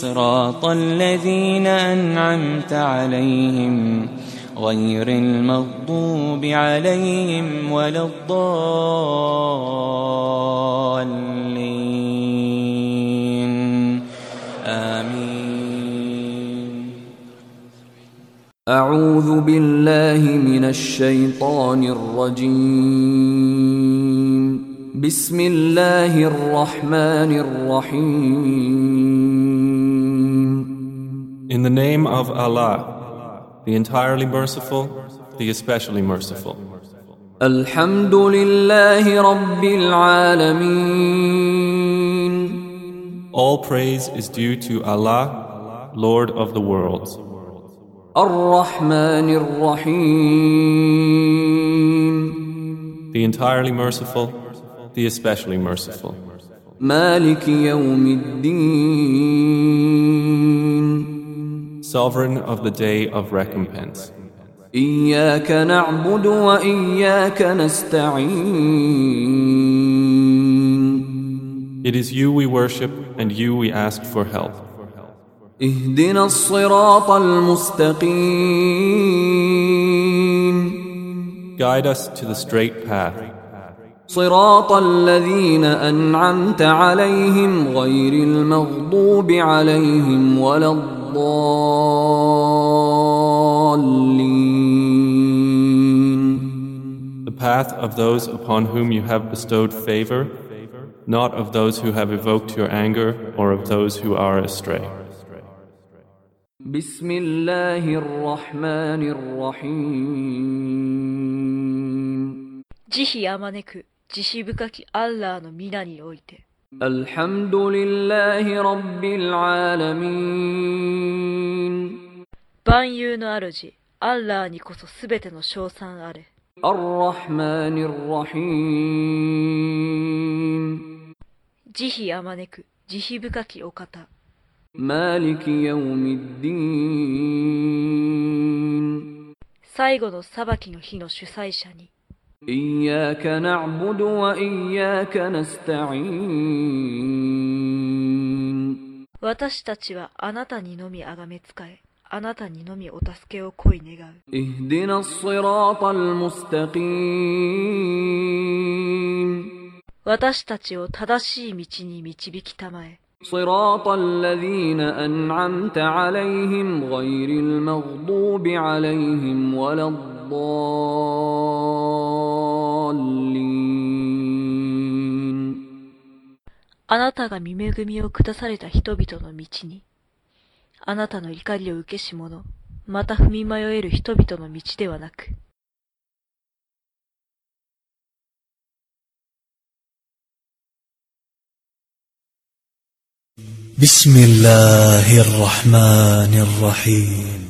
صراط الذين أنعمت عليهم غير المغضوب عليهم ولا الضالين. آمين. أعوذ بالله من الشيطان الرجيم. بسم الله الرحمن الرحيم. In the name of Allah, the entirely merciful, the especially merciful. الحمد لله رب العالمين All praise is due to Allah, Lord of the worlds, الرحمن الرحيم the entirely merciful, the especially merciful. مالك يوم الدين Sovereign of the day of recompense. إياك نعبد وإياك نستعين It is you we worship and you we ask for help. اهدنا الصراط المستقيم Guide us to the straight path, صراط الذين أنعمت عليهم غير المغضوب عليهم ولا الضالين the path of those upon whom you have bestowed favor, not of those who have evoked your anger or of those who are astray. بسم الله الرحمن الرحيم 慈悲あまねく慈悲深きアッラーの皆において الحمد لله رب العالمين 万有の主アッラーにこそすべての称賛あれ الرحمن الرحيم 慈悲あまねく慈悲深きお方 مالك يوم الدين 最後の裁きの日の主催者に إياك نعبد وإياك نستعين 私たちはあなたにのみあがめつかえあなたにのみお助けを恋願う اهدنا الصراط المستقيم 私たちを正しい道に導きたまえ صراط الذين أنعمت عليهم غير المغضوب عليهم ولا الضالين あなたが見恵みを下された人々の道にあなたの怒りを受けし者また踏み迷える人々の道ではなく بسم الله الرحمن الرحيم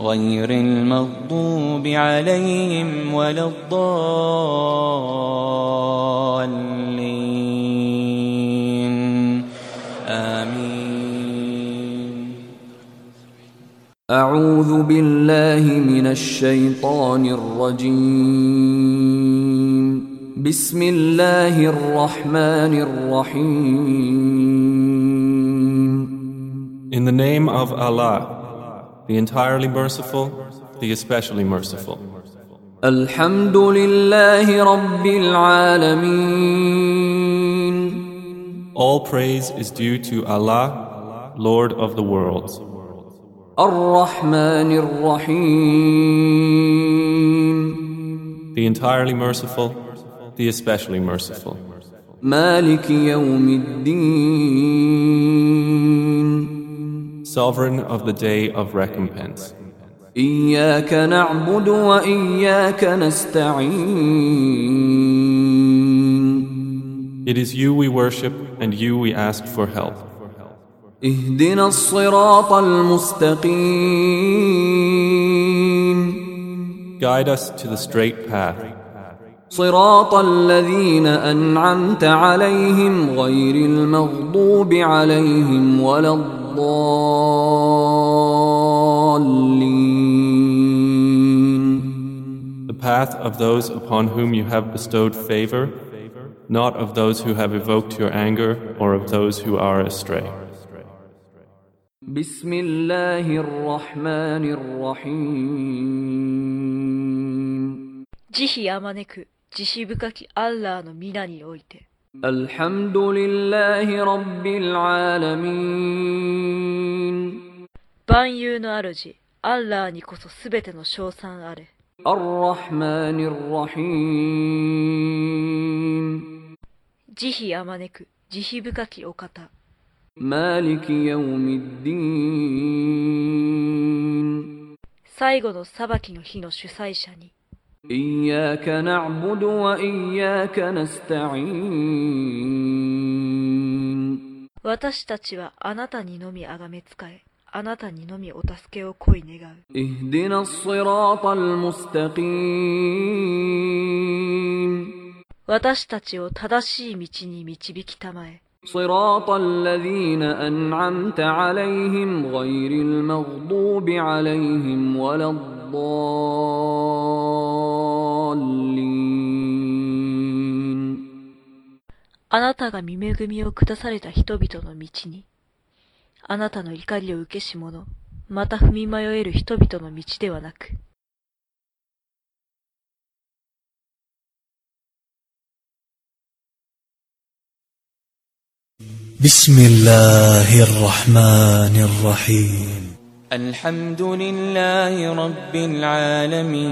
غير المغضوب عليهم ولا الضالين. آمين. أعوذ بالله من الشيطان الرجيم. بسم الله الرحمن الرحيم. In the name of Allah, the entirely merciful, the especially merciful. الحمد لله رب العالمين All praise is due to Allah, Lord of the worlds, الرحمن الرحيم the entirely merciful, the especially merciful, مالك يوم الدين sovereign of the day of recompense. إياك نعبد وإياك نستعين It is you we worship and you we ask for help. اهدنا الصراط المستقيم Guide us to the straight path, صراط الذين أنعمت عليهم غير المغضوب عليهم ولا الضالين the path of those upon whom you have bestowed favor, not of those who have evoked your anger or of those who are astray. بسم الله الرحمن الرحيم 慈悲あまねく、慈悲深きアッラーの皆において。 الحمد لله رب العالمين 万有の主、アッラーにこそすべての称賛あれ。 الرحمن الرحيم 慈悲あまねく、慈悲深きお方。 مالك يوم الدين 最後の裁きの日の主催者に。 إياك نعبد وإياك نستعين 私たちはあなたにのみあがめつかえ、あなたにのみお助けを恋願う。 اهدنا الصراط المستقيم 私たちを正しい道に導きたまえ。 صراط الذين أنعمت عليهم غير المغضوب عليهم ولا الضالين あなたが見恵みを下された人々の道に。あなたの怒りを受けし者、また踏み迷える人々の道ではなく。 بسم الله الرحمن الرحيم الحمد لله رب العالمين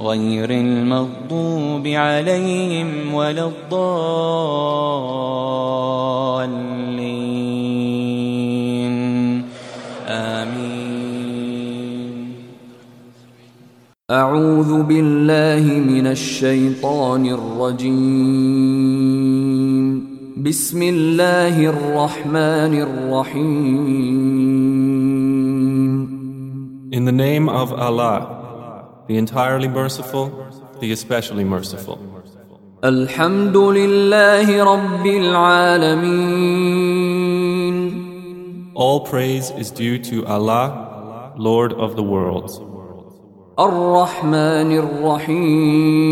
غير المغضوب عليهم ولا الضالين. آمين. أعوذ بالله من الشيطان الرجيم. بسم الله الرحمن الرحيم. In the name of Allah, the entirely merciful, the especially merciful. الحمد لله رب العالمين All praise is due to Allah, Lord of the worlds, الرحمن الرحيم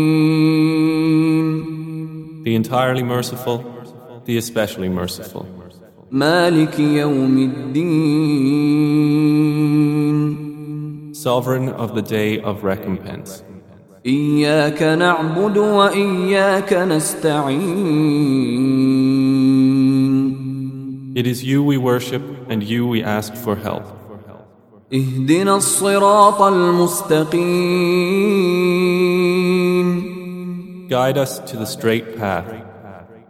the entirely merciful, the especially merciful, مالك يوم الدين sovereign of the day of recompense. إياك نعبد وإياك نستعين It is you we worship and you we ask for help. اهدنا الصراط المستقيم Guide us to the straight path,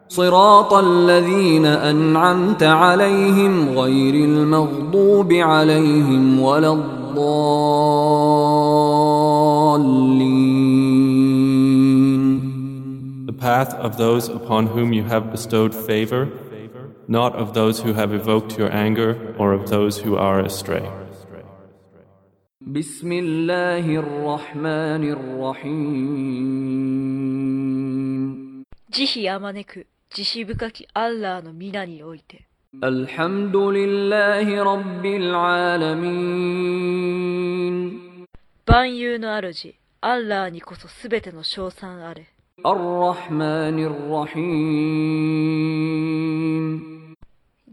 صراط الذين أنعمت عليهم غير المغضوب عليهم ولا الضالين the path of those upon whom you have bestowed favor, not of those who have evoked your anger or of those who are astray. بسم الله الرحمن الرحيم 慈悲あまねく、慈悲深きアッラーの皆において。 الحمد لله رب العالمين 万有の主、アッラーにこそすべての称賛あれ。 الرحمن الرحيم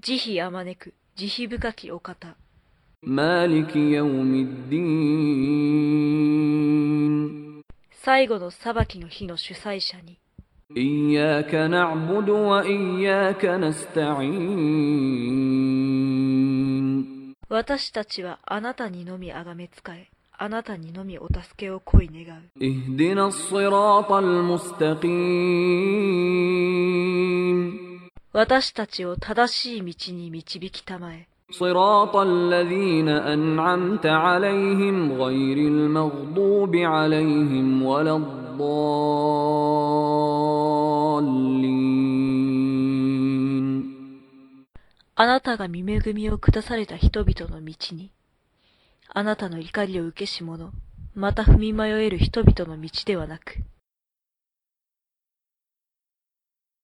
慈悲あまねく、慈悲深きお方。 مالك يوم الدين 最後の裁きの日の主催者に、 إياك نعبد وإياك نستعين 私たちはあなたにのみあがめつかえ、あなたにのみお助けを恋願う。 اهدنا الصراط المستقيم 私たちを正しい道に導きたまえ。 صراط الذين أنعمت عليهم غير المغضوب عليهم ولا الضالين あなたが見恵みを下された人々の道に、あなたの怒りを受けし者、また踏み迷える人々の道ではなく、